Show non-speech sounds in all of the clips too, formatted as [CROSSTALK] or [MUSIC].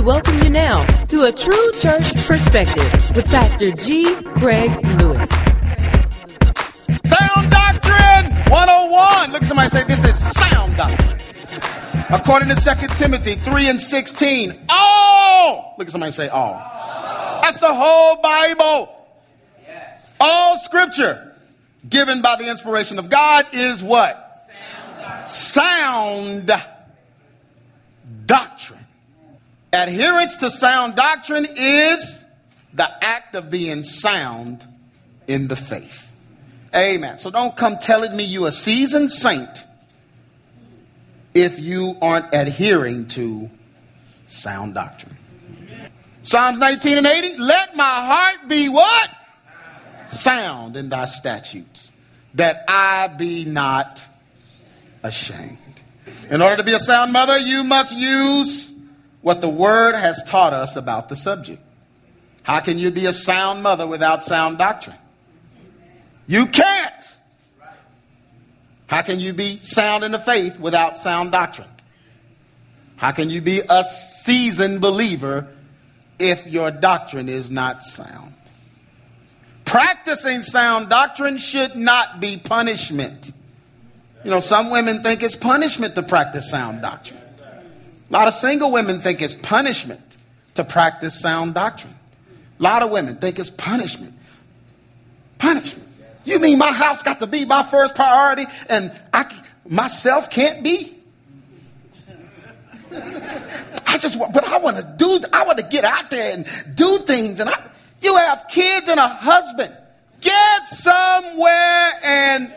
we welcome you now to a true church perspective with Pastor G. Greg Lewis. Sound Doctrine 101. Look at somebody say, This is sound doctrine. According to 2 Timothy 3 and 16, all. Look at somebody say, All. That's the whole Bible. All scripture given by the inspiration of God is what? Sound doctrine. Adherence to sound doctrine is the act of being sound in the faith. Amen. So don't come telling me you're a seasoned saint if you aren't adhering to sound doctrine. Psalms 19 and 80, let my heart be what? Sound in thy statutes, that I be not ashamed. In order to be a sound mother, you must use what the word has taught us about the subject. How can you be a sound mother without sound doctrine? You can't. How can you be sound in the faith without sound doctrine? How can you be a seasoned believer if your doctrine is not sound? Practicing sound doctrine should not be punishment. You know, some women think it's punishment to practice sound doctrine. A lot of single women think it's punishment to practice sound doctrine. A lot of women think it's punishment. Punishment. You mean my house got to be my first priority and I myself can't be? I just want, but I want to do, I want to get out there and do things. And I, you have kids and a husband. Get somewhere and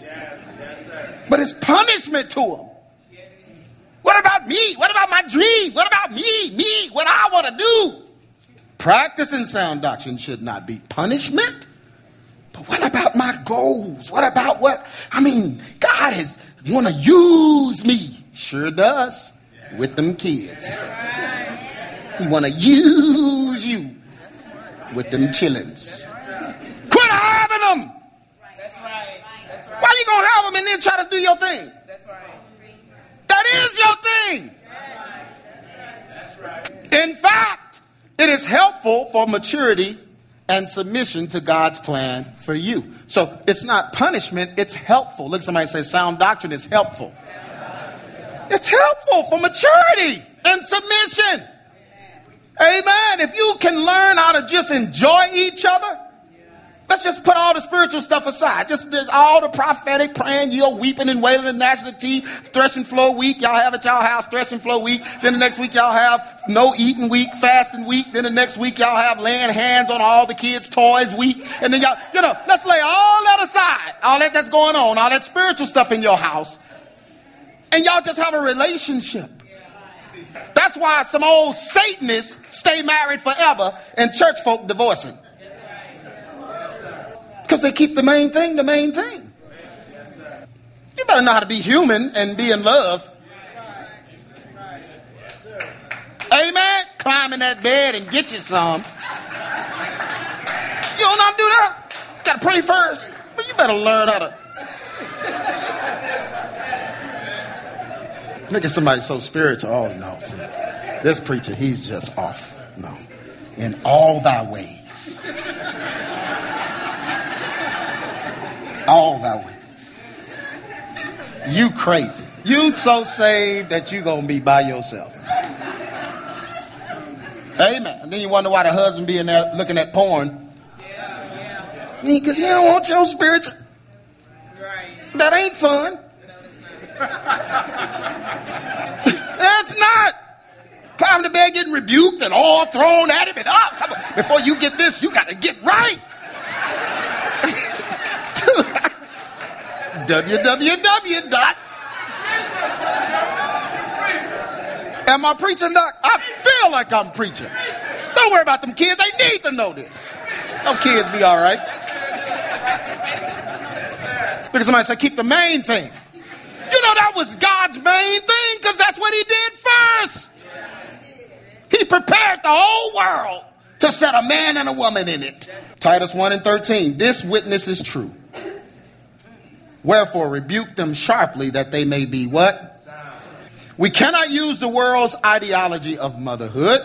Yes, yes, sir. but it's punishment to them. About me? What about my dream? What about me? Me? What I want to do? Practicing sound doctrine should not be punishment. But what about my goals? What about what? I mean, God is want to use me. Sure does. With them kids. He want to use you with them chillins. Quit having them. Why you gonna have them and then try to do your thing? Is your thing. In fact, it is helpful for maturity and submission to God's plan for you. So it's not punishment, it's helpful. Look, somebody say sound doctrine is helpful. It's helpful for maturity and submission. Amen. If you can learn how to just enjoy each other, Let's just put all the spiritual stuff aside. Just all the prophetic praying, you're weeping and wailing and gnashing the team, threshing floor week. Y'all have at y'all house threshing floor week. Then the next week y'all have no eating week, fasting week. Then the next week y'all have laying hands on all the kids' toys week. And then y'all, you know, let's lay all that aside. All that that's going on, all that spiritual stuff in your house. And y'all just have a relationship. That's why some old Satanists stay married forever and church folk divorcing. Because they keep the main thing the main thing. You better know how to be human and be in love. Amen. Climb in that bed and get you some. You don't know how to do that? Got to pray first. But you better learn how to. Look at somebody so spiritual. Oh, no. See, this preacher, he's just off. No. In all thy ways. All thy ways. You crazy. You so saved that you gonna be by yourself. Amen. And then you wonder why the husband be in there looking at porn. Because he don't want your spiritual. That ain't fun. That's not. Climb to bed getting rebuked and all thrown at him and oh, come on. Before you get this, you got to get right. Www dot. Am I preaching, Doc? I feel like I'm preaching. Don't worry about them kids. They need to know this. Them kids be all right. Look at somebody say, keep the main thing. You know, that was God's main thing because that's what he did first. He prepared the whole world to set a man and a woman in it. Titus 1 and 13. This witness is true. Wherefore rebuke them sharply that they may be what? We cannot use the world's ideology of motherhood.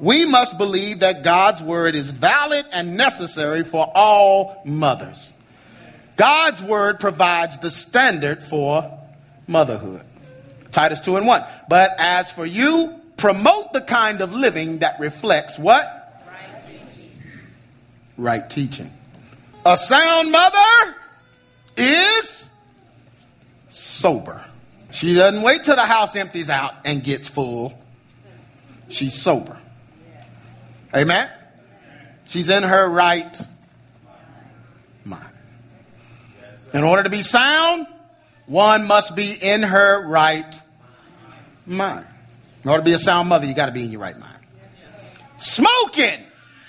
We must believe that God's word is valid and necessary for all mothers. God's word provides the standard for motherhood. Titus 2 and 1. But as for you, promote the kind of living that reflects what? Right teaching. Right teaching. A sound mother is sober. She doesn't wait till the house empties out and gets full. She's sober. Amen? She's in her right mind. In order to be sound, one must be in her right mind. In order to be a sound mother, you got to be in your right mind. Smoking,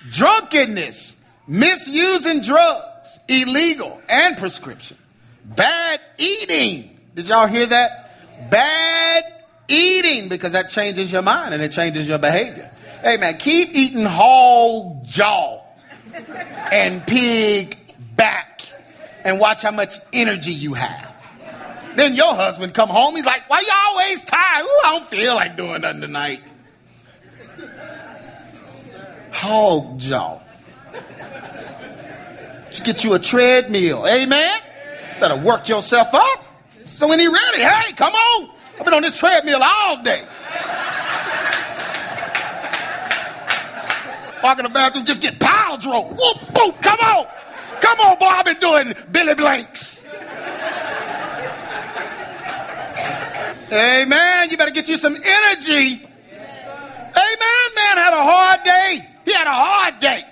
drunkenness, misusing drugs, illegal and prescription, bad eating. Did y'all hear that? Bad eating because that changes your mind and it changes your behavior. Hey man, keep eating whole jaw and pig back and watch how much energy you have. Then your husband come home, he's like, why you always tired? Ooh, I don't feel like doing nothing tonight. Hog jaw. Get you a treadmill. Amen? Better work yourself up. So when he ready, hey, come on. I've been on this treadmill all day. Walk in the bathroom, just get pile drove. Whoop, boop, come on. Come on, boy, I've been doing Billy Blanks. Amen. You better get you some energy. Amen. Man had a hard day. He had a hard day.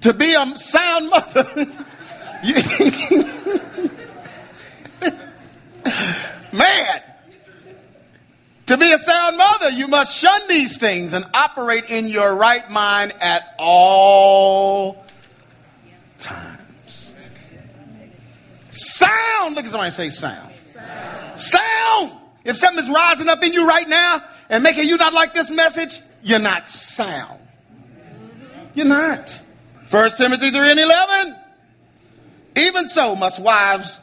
To be a sound mother. [LAUGHS] Man. To be a sound mother, you must shun these things and operate in your right mind at all times. Sound. Look at somebody say sound. Sound. If something is rising up in you right now and making you not like this message, you're not sound. You're not. 1 Timothy 3 and 11. Even so must wives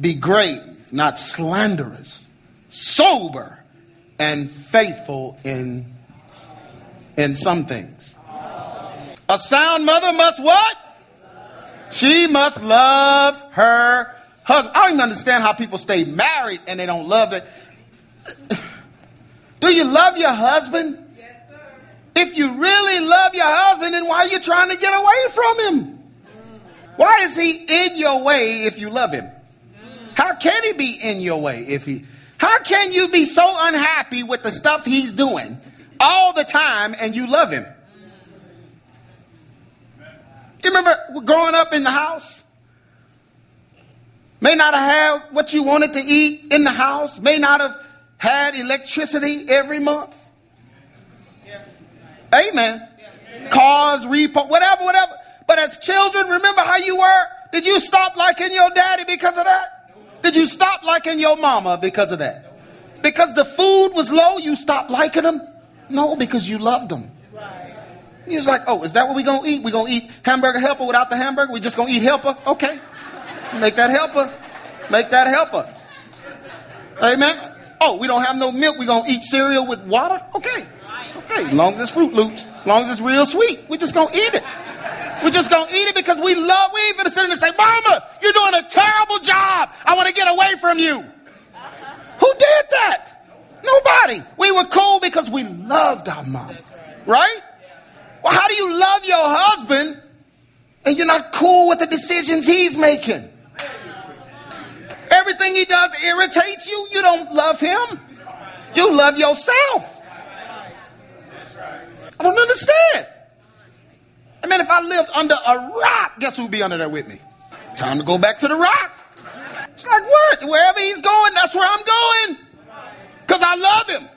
be grave, not slanderous, sober, and faithful in, in some things. A sound mother must what? She must love her husband. I don't even understand how people stay married and they don't love it. [LAUGHS] Do you love your husband? Yes, sir. If you really love your husband, then why are you trying to get away from him? Why is he in your way if you love him? How can he be in your way if he How can you be so unhappy with the stuff he's doing all the time and you love him? You remember growing up in the house? May not have had what you wanted to eat in the house, may not have had electricity every month. Amen. Cars, repo, whatever, whatever. But as children, remember how you were? Did you stop liking your daddy because of that? Did you stop liking your mama because of that? Because the food was low, you stopped liking them? No, because you loved them. He was like, oh, is that what we're going to eat? We're going to eat hamburger helper without the hamburger? we just going to eat helper? Okay. Make that helper. Make that helper. Amen. Oh, we don't have no milk. We're going to eat cereal with water? Okay. Okay. As long as it's Froot Loops. As long as it's real sweet. We're just going to eat it. We're just going to eat it because we love, we ain't to sit in and say, Mama, you're doing a terrible job. I want to get away from you. Uh-huh. Who did that? Nobody. We were cool because we loved our mom. Right? Well, how do you love your husband and you're not cool with the decisions he's making? Everything he does irritates you. You don't love him. You love yourself. I don't understand. I mean, if I lived under a rock, guess who'd be under there with me? Time to go back to the rock. It's like, what? Wherever he's going, that's where I'm going. Because I love him.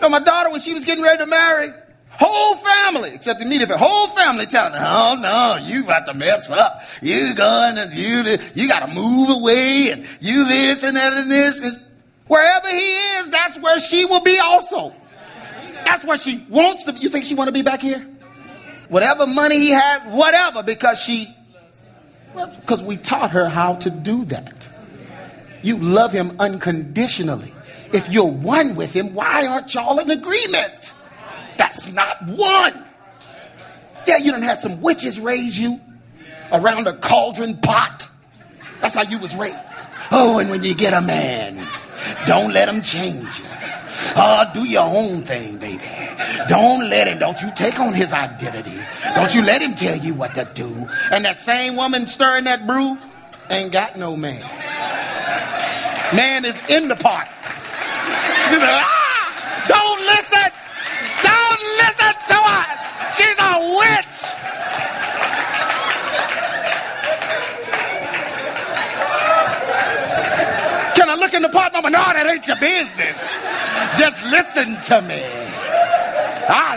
Know, my daughter, when she was getting ready to marry, whole family, except the immediate family, whole family telling her, oh no, you about to mess up. You going and you, you got to move away and you this and that and this. And wherever he is, that's where she will be also. Where she wants to be. You think she want to be back here? Whatever money he has, whatever, because she, well, because we taught her how to do that. You love him unconditionally. If you're one with him, why aren't y'all in agreement? That's not one. Yeah, you done had some witches raise you around a cauldron pot. That's how you was raised. Oh, and when you get a man, don't let him change you. Oh, do your own thing, baby. Don't let him, don't you take on his identity. Don't you let him tell you what to do. And that same woman stirring that brew ain't got no man. Man is in the pot. ah, don't listen. Don't listen to her. She's a witch. Can I look in the pot, mama? No, that ain't your business. Just listen to me. Ah,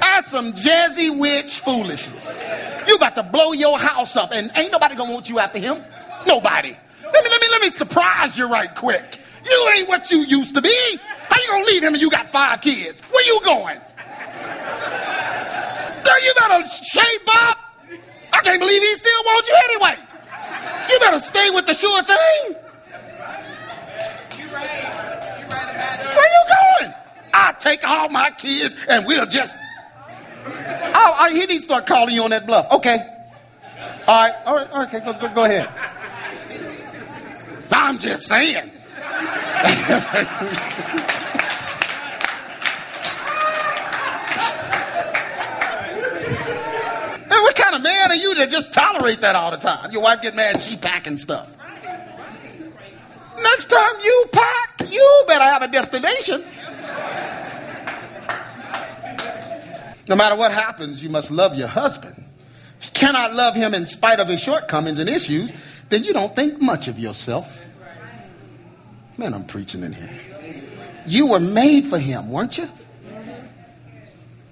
That's some jazzy witch foolishness. You about to blow your house up, and ain't nobody gonna want you after him. Nobody. Let me let me let me surprise you right quick. You ain't what you used to be. You gonna leave him and you got five kids? Where you going? Girl, you better shape up. I can't believe he still wants you anyway. You better stay with the sure thing. Where you going? I'll take all my kids and we'll just. Oh, I, he needs to start calling you on that bluff. Okay. All right. All right. Okay. Go, go, go ahead. I'm just saying. [LAUGHS] And what kind of you to just tolerate that all the time? Your wife get mad, she packing stuff. Next time you pack, you better have a destination. No matter what happens, you must love your husband. If you cannot love him in spite of his shortcomings and issues, then you don't think much of yourself. Man, I'm preaching in here. You were made for him, weren't you?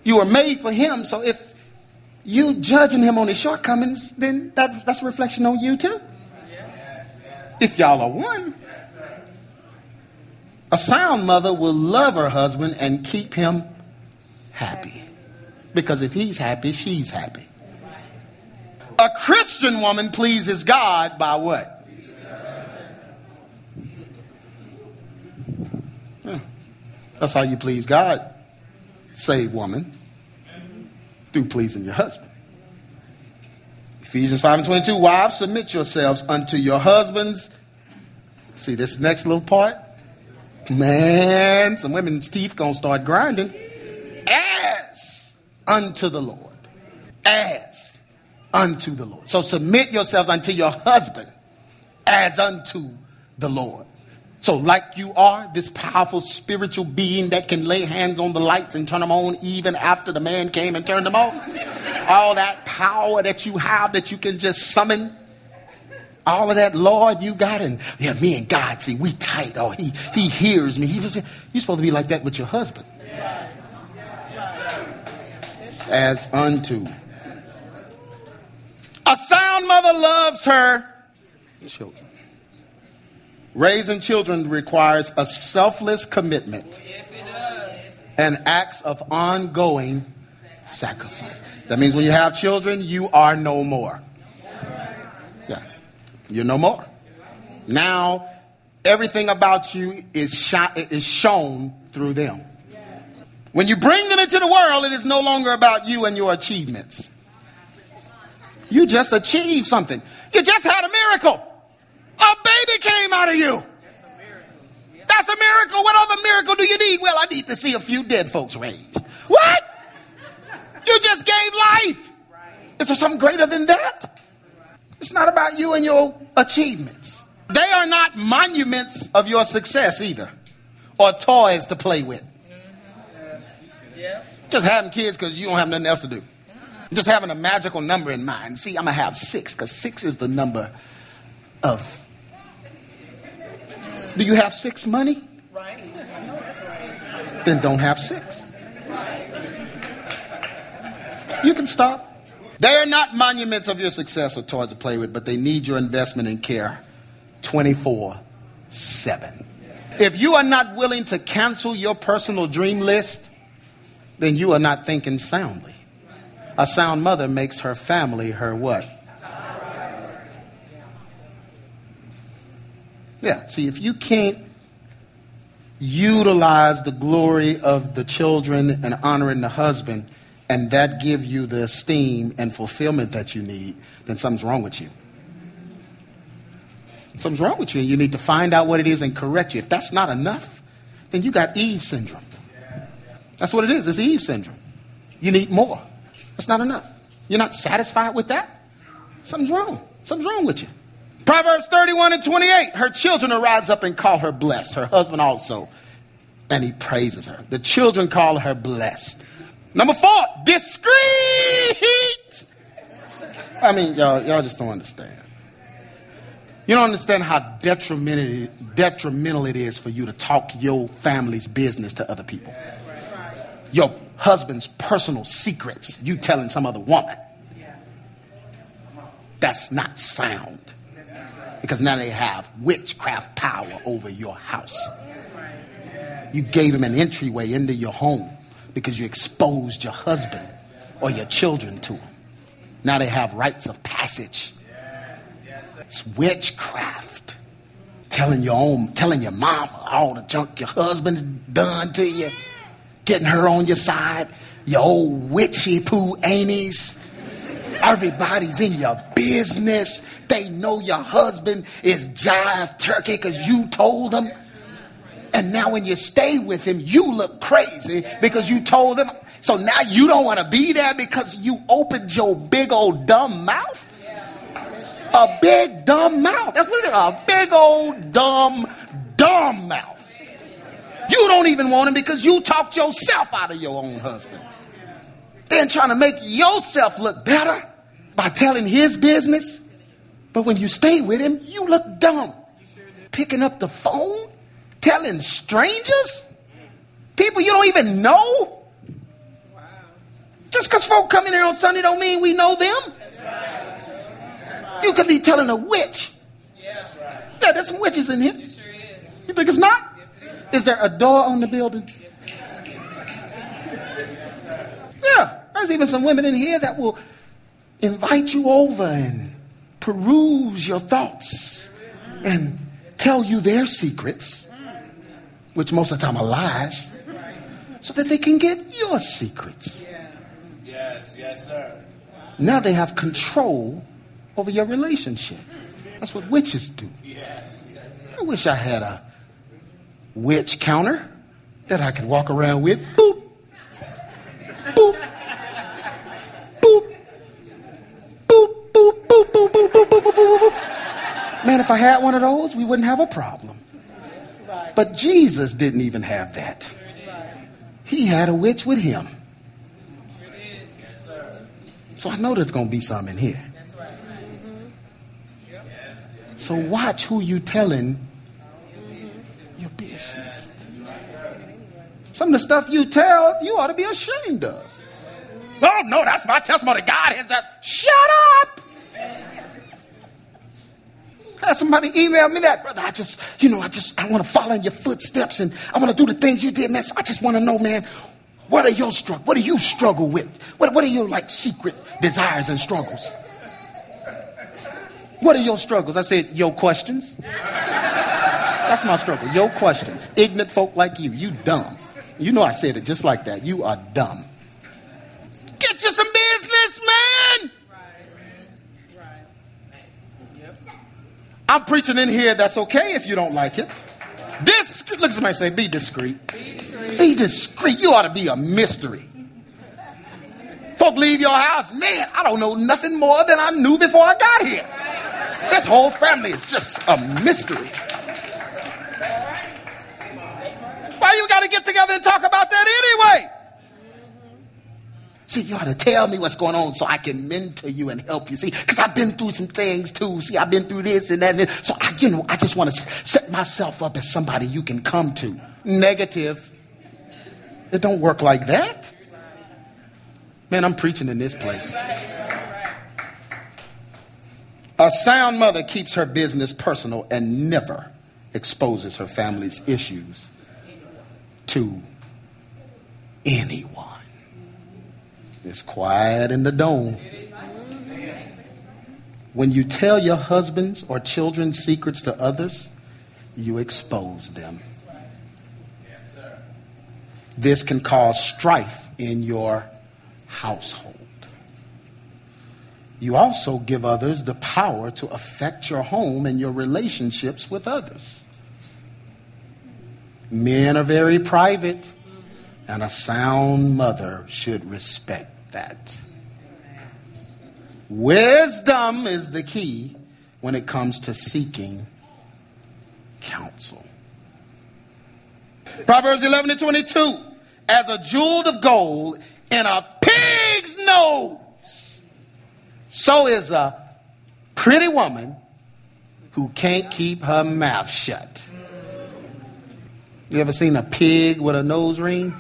You were made for him, so if you judging him on his shortcomings, then that, that's a reflection on you too. If y'all are one. A sound mother will love her husband and keep him happy. Because if he's happy, she's happy. A Christian woman pleases God by what? Yeah. That's how you please God, save woman, through pleasing your husband. Ephesians 5 and 22, wives, submit yourselves unto your husbands. See this next little part? Man, some women's teeth gonna start grinding. As unto the Lord. As unto the Lord. So submit yourselves unto your husband as unto the Lord. So, like you are, this powerful spiritual being that can lay hands on the lights and turn them on even after the man came and turned them off. All that power that you have that you can just summon. All of that, Lord, you got, and yeah, me and God, see, we tight. Oh, he he hears me. He was, you're supposed to be like that with your husband. As unto. A sound mother loves her children. Raising children requires a selfless commitment and acts of ongoing sacrifice. That means when you have children, you are no more. Yeah, you're no more. Now, everything about you is, shot, is shown through them. When you bring them into the world, it is no longer about you and your achievements. You just achieved something. You just had a miracle. A baby came out of you. That's a miracle. That's a miracle. What other miracle do you need? Well, I need to see a few dead folks raised. What? You just gave life. Is there something greater than that? It's not about you and your achievements. They are not monuments of your success either, or toys to play with. Just having kids because you don't have nothing else to do. Just having a magical number in mind. See, I'm going to have six because six is the number of. Do you have six money? Right. Then don't have six. You can stop. They are not monuments of your success or toys to play with, but they need your investment and care 24 7. If you are not willing to cancel your personal dream list, then you are not thinking soundly. A sound mother makes her family her what? Yeah, see, if you can't utilize the glory of the children and honoring the husband, and that give you the esteem and fulfillment that you need, then something's wrong with you. Something's wrong with you, and you need to find out what it is and correct you. If that's not enough, then you got Eve syndrome. That's what it is. It's Eve syndrome. You need more. That's not enough. You're not satisfied with that? Something's wrong. Something's wrong with you. Proverbs 31 and 28. Her children arise up and call her blessed. Her husband also. And he praises her. The children call her blessed. Number four, discreet. I mean, y'all, y'all just don't understand. You don't understand how detrimental, detrimental it is for you to talk your family's business to other people. Your husband's personal secrets, you telling some other woman. That's not sound. Because now they have witchcraft power over your house. You gave him an entryway into your home because you exposed your husband or your children to him. Now they have rites of passage. It's witchcraft. Telling your own, telling your mama all the junk your husband's done to you, getting her on your side, your old witchy poo ainies. Everybody's in your business. They know your husband is jive turkey because you told them. And now when you stay with him, you look crazy because you told him. So now you don't want to be there because you opened your big old dumb mouth. A big dumb mouth. That's what it is. A big old dumb, dumb mouth. You don't even want him because you talked yourself out of your own husband. Then trying to make yourself look better by telling his business. But when you stay with him, you look dumb. Picking up the phone, telling strangers, people you don't even know. Just because folk come in here on Sunday don't mean we know them. You could be telling a witch. Yeah, there's some witches in here. You think it's not? Is there a door on the building? Yeah, there's even some women in here that will invite you over and peruse your thoughts and tell you their secrets, which most of the time are lies, so that they can get your secrets. Yes, yes, sir. Now they have control over your relationship. That's what witches do. Yes, yes, sir. I wish I had a witch counter that I could walk around with. Boop, boop, Man, if I had one of those, we wouldn't have a problem. But Jesus didn't even have that. He had a witch with him. So I know there's going to be some in here. So watch who you telling your business. Some of the stuff you tell, you ought to be ashamed of. Oh no, that's my testimony. God has that. Shut up. Had somebody email me that, brother. I just, you know, I just, I want to follow in your footsteps and I want to do the things you did, man. So I just want to know, man, what are your struggles? What do you struggle with? What, what are your like secret desires and struggles? What are your struggles? I said, your questions. That's my struggle. Your questions. Ignorant folk like you. You dumb. You know I said it just like that. You are dumb. Get you some business, man. I'm preaching in here. That's okay if you don't like it. This look at somebody say, be discreet. Be discreet. You ought to be a mystery. Folk leave your house, man. I don't know nothing more than I knew before I got here. This whole family is just a mystery. Why you got to get together and talk about that anyway? See, you ought to tell me what's going on so I can mentor you and help you. See, because I've been through some things too. See, I've been through this and that. And. So, I, you know, I just want to set myself up as somebody you can come to. Negative. It don't work like that. Man, I'm preaching in this place. A sound mother keeps her business personal and never exposes her family's issues to anyone. It's quiet in the dome. When you tell your husband's or children's secrets to others, you expose them. This can cause strife in your household. You also give others the power to affect your home and your relationships with others. Men are very private, and a sound mother should respect that. Wisdom is the key when it comes to seeking counsel. Proverbs 11 and 22. As a jewel of gold in a pig's nose, so is a pretty woman who can't keep her mouth shut. You ever seen a pig with a nose ring?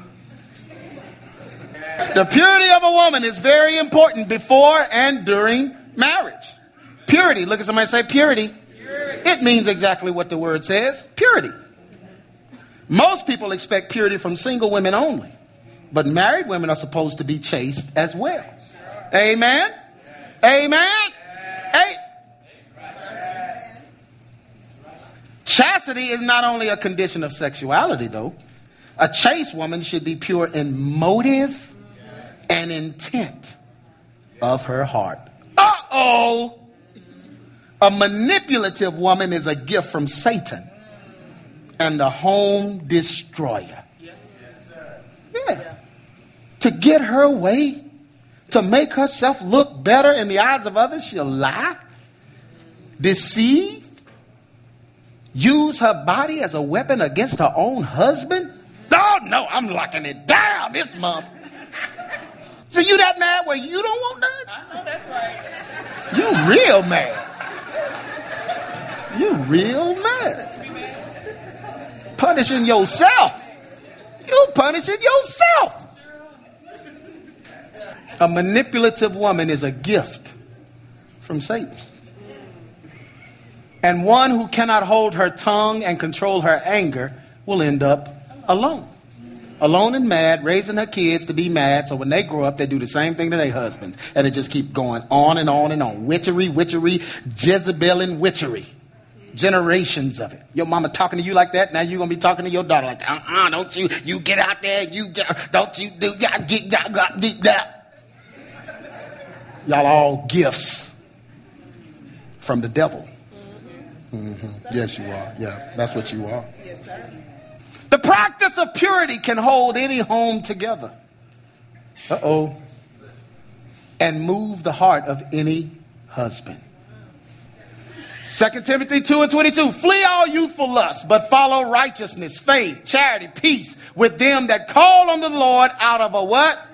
The purity of a woman is very important before and during marriage. Purity. Look at somebody say purity. purity. It means exactly what the word says purity. Most people expect purity from single women only, but married women are supposed to be chaste as well. Amen? Amen? Hey. Chastity is not only a condition of sexuality, though. A chaste woman should be pure in motive intent of her heart. Uh oh! A manipulative woman is a gift from Satan and the home destroyer. Yeah. To get her way, to make herself look better in the eyes of others, she'll lie, deceive, use her body as a weapon against her own husband. Oh, no, I'm locking it down this month. So you that mad where you don't want none? I know that's right. You real mad. You real mad. Punishing yourself. You punishing yourself. A manipulative woman is a gift from Satan. And one who cannot hold her tongue and control her anger will end up alone alone and mad, raising her kids to be mad. So when they grow up, they do the same thing to their husbands. And it just keep going on and on and on. Witchery, witchery, Jezebel and witchery. Generations of it. Your mama talking to you like that. Now you're going to be talking to your daughter like, uh-uh, don't you, you get out there. You, don't you do, get, get, get, get, get. Y'all all gifts from the devil. Mm-hmm. Yes, you are. Yeah, that's what you are. Yes, sir. The practice of purity can hold any home together. Uh oh. And move the heart of any husband. 2 Timothy 2 and 22. Flee all youthful lusts, but follow righteousness, faith, charity, peace with them that call on the Lord out of a what?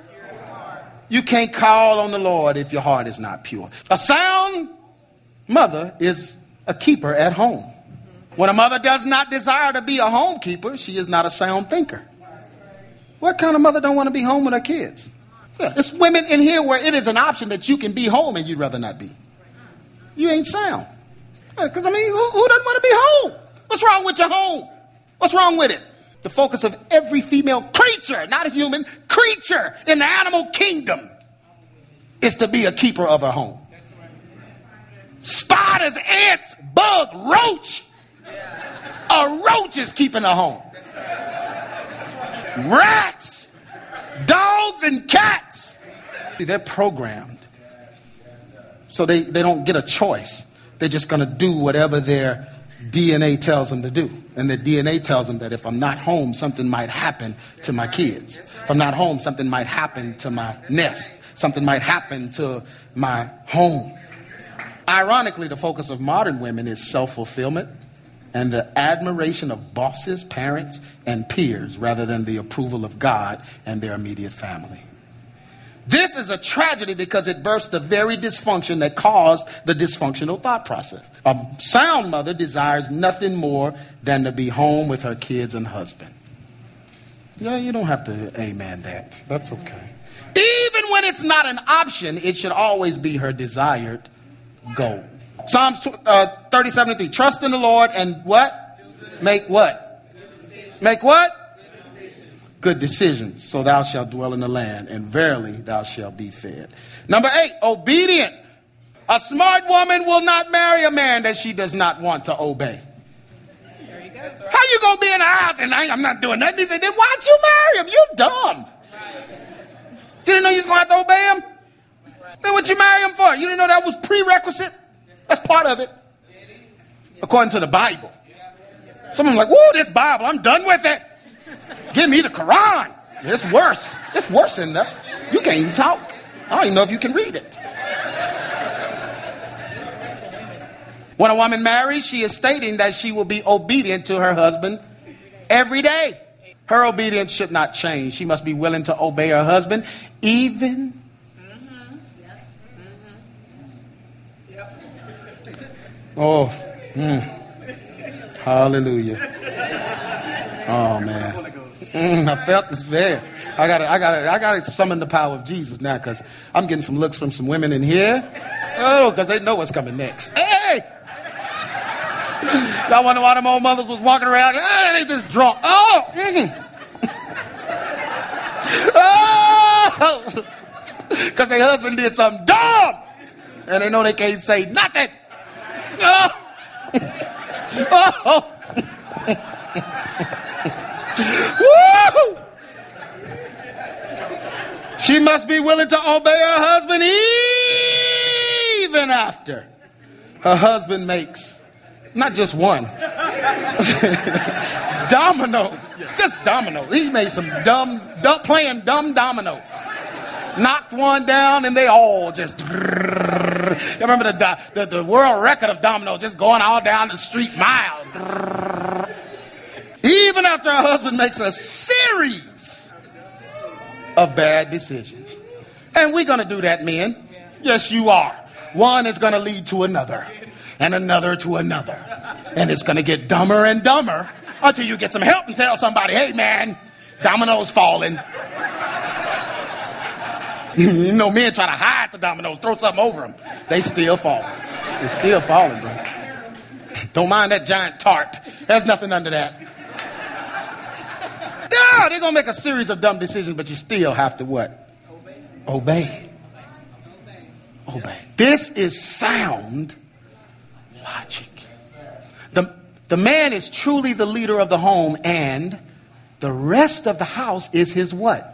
You can't call on the Lord if your heart is not pure. A sound mother is a keeper at home. When a mother does not desire to be a homekeeper, she is not a sound thinker. What kind of mother don't want to be home with her kids? Yeah, women in here where it is an option that you can be home and you'd rather not be. You ain't sound. Because, yeah, I mean, who, who doesn't want to be home? What's wrong with your home? What's wrong with it? The focus of every female creature, not a human, creature in the animal kingdom is to be a keeper of her home. Spiders, ants, bug, roach a roach is keeping a home. Rats, dogs, and cats. They're programmed. So they, they don't get a choice. They're just going to do whatever their DNA tells them to do. And the DNA tells them that if I'm not home, something might happen to my kids. If I'm not home, something might happen to my nest. Something might happen to my home. Ironically, the focus of modern women is self fulfillment and the admiration of bosses, parents, and peers rather than the approval of God and their immediate family. This is a tragedy because it bursts the very dysfunction that caused the dysfunctional thought process. A sound mother desires nothing more than to be home with her kids and husband. Yeah, you don't have to amen that. That's okay. Even when it's not an option, it should always be her desired goal. Psalms uh, 30, 73. Trust in the Lord and what? Make what? Make what? Good decisions. So thou shalt dwell in the land, and verily thou shalt be fed. Number eight, obedient. A smart woman will not marry a man that she does not want to obey. How you gonna be in the house and I, am not doing nothing? He said, then why'd you marry him? You dumb. You didn't know you was gonna have to obey him? Then what you marry him for? You didn't know that was prerequisite? That's part of it. According to the Bible. Someone's like, whoa, this Bible, I'm done with it. Give me the Quran. It's worse. It's worse than that. You can't even talk. I don't even know if you can read it. When a woman marries, she is stating that she will be obedient to her husband every day. Her obedience should not change. She must be willing to obey her husband, even. Oh, mm. hallelujah. Oh man, mm, I felt this bad. I got I got I got to summon the power of Jesus now because I'm getting some looks from some women in here. Oh, because they know what's coming next. Hey, Y'all wonder why them old mothers was walking around? Ah, they just drunk. Oh! Mm-hmm. oh! Because their husband did something dumb. And they know they can't say nothing. Oh! oh! Woo! She must be willing to obey her husband even after her husband makes not just one. [LAUGHS] domino. Just domino. He made some dumb, dumb, playing dumb dominoes. Knocked one down and they all just. You [LAUGHS] remember the, the, the world record of dominoes just going all down the street miles. Even after her husband makes a series of bad decisions. And we're going to do that, men. Yes, you are. One is going to lead to another and another to another. And it's going to get dumber and dumber until you get some help and tell somebody, hey man, dominoes falling. [LAUGHS] you know, men try to hide the dominoes, throw something over them. They still fall. They're still falling, bro. [LAUGHS] Don't mind that giant tart. There's nothing under that. [LAUGHS] Yeah, they're gonna make a series of dumb decisions, but you still have to what? Obey. Obey. Obey. This is sound logic. The, the man is truly the leader of the home, and the rest of the house is his what?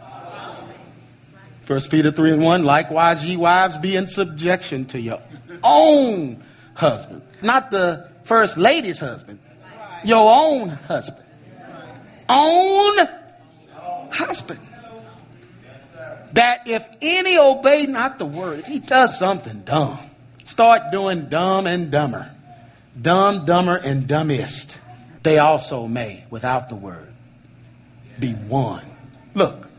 First Peter 3 and 1, likewise, ye wives, be in subjection to your own husband. Not the first lady's husband, your own husband. Own husband. That if any obey not the word, if he does something dumb, start doing dumb and dumber dumb, dumber, and dumbest, they also may, without the word, be one. Look,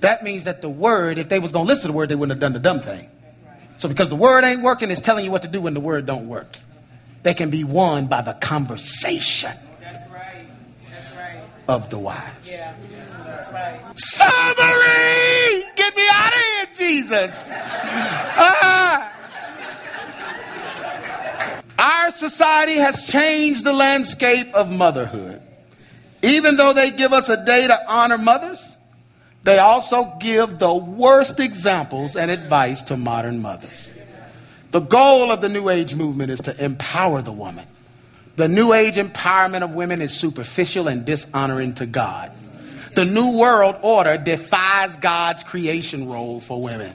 that means that the word, if they was going to listen to the word, they wouldn't have done the dumb thing. So because the word ain't working, it's telling you what to do when the word don't work. They can be won by the conversation That's right. That's right. of the wives. Yeah. That's right. Summary! Get me out of here, Jesus! Ah! Our society has changed the landscape of motherhood. Even though they give us a day to honor mothers, they also give the worst examples and advice to modern mothers. The goal of the New Age movement is to empower the woman. The New Age empowerment of women is superficial and dishonoring to God. The New World Order defies God's creation role for women.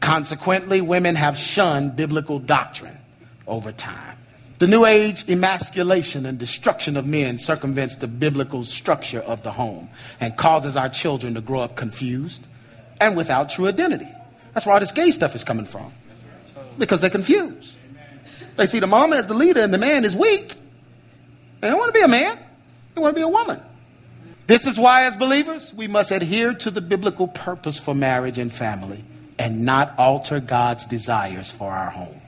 Consequently, women have shunned biblical doctrine over time. The New Age emasculation and destruction of men circumvents the biblical structure of the home and causes our children to grow up confused and without true identity. That's where all this gay stuff is coming from. Because they're confused. They see the mama as the leader and the man is weak. They don't want to be a man, they want to be a woman. This is why, as believers, we must adhere to the biblical purpose for marriage and family and not alter God's desires for our home.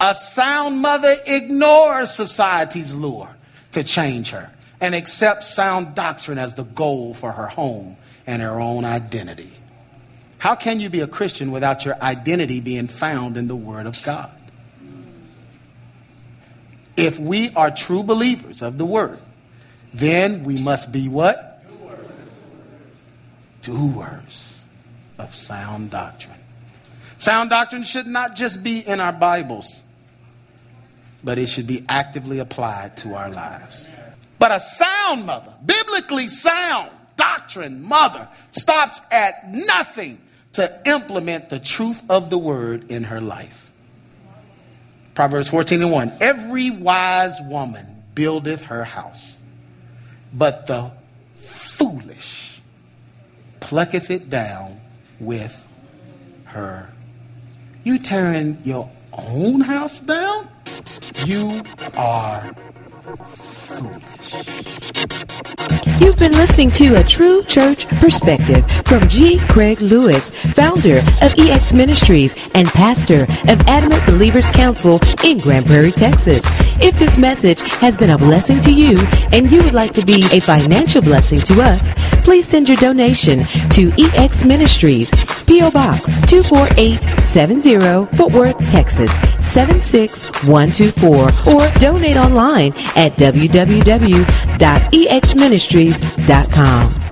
A sound mother ignores society's lure to change her and accepts sound doctrine as the goal for her home and her own identity. How can you be a Christian without your identity being found in the Word of God? If we are true believers of the word, then we must be what? Doers of sound doctrine. Sound doctrine should not just be in our Bibles, but it should be actively applied to our lives. But a sound mother, biblically sound doctrine mother, stops at nothing to implement the truth of the word in her life. Proverbs 14 and 1 Every wise woman buildeth her house, but the foolish plucketh it down with her. You tearing your own house down? You are foolish. You've been listening to A True Church Perspective from G. Craig Lewis, founder of EX Ministries and pastor of Adamant Believers Council in Grand Prairie, Texas. If this message has been a blessing to you and you would like to be a financial blessing to us, please send your donation to EX Ministries, P.O. Box 24870, Fort Worth, Texas 76124, or donate online at www.exministries.com.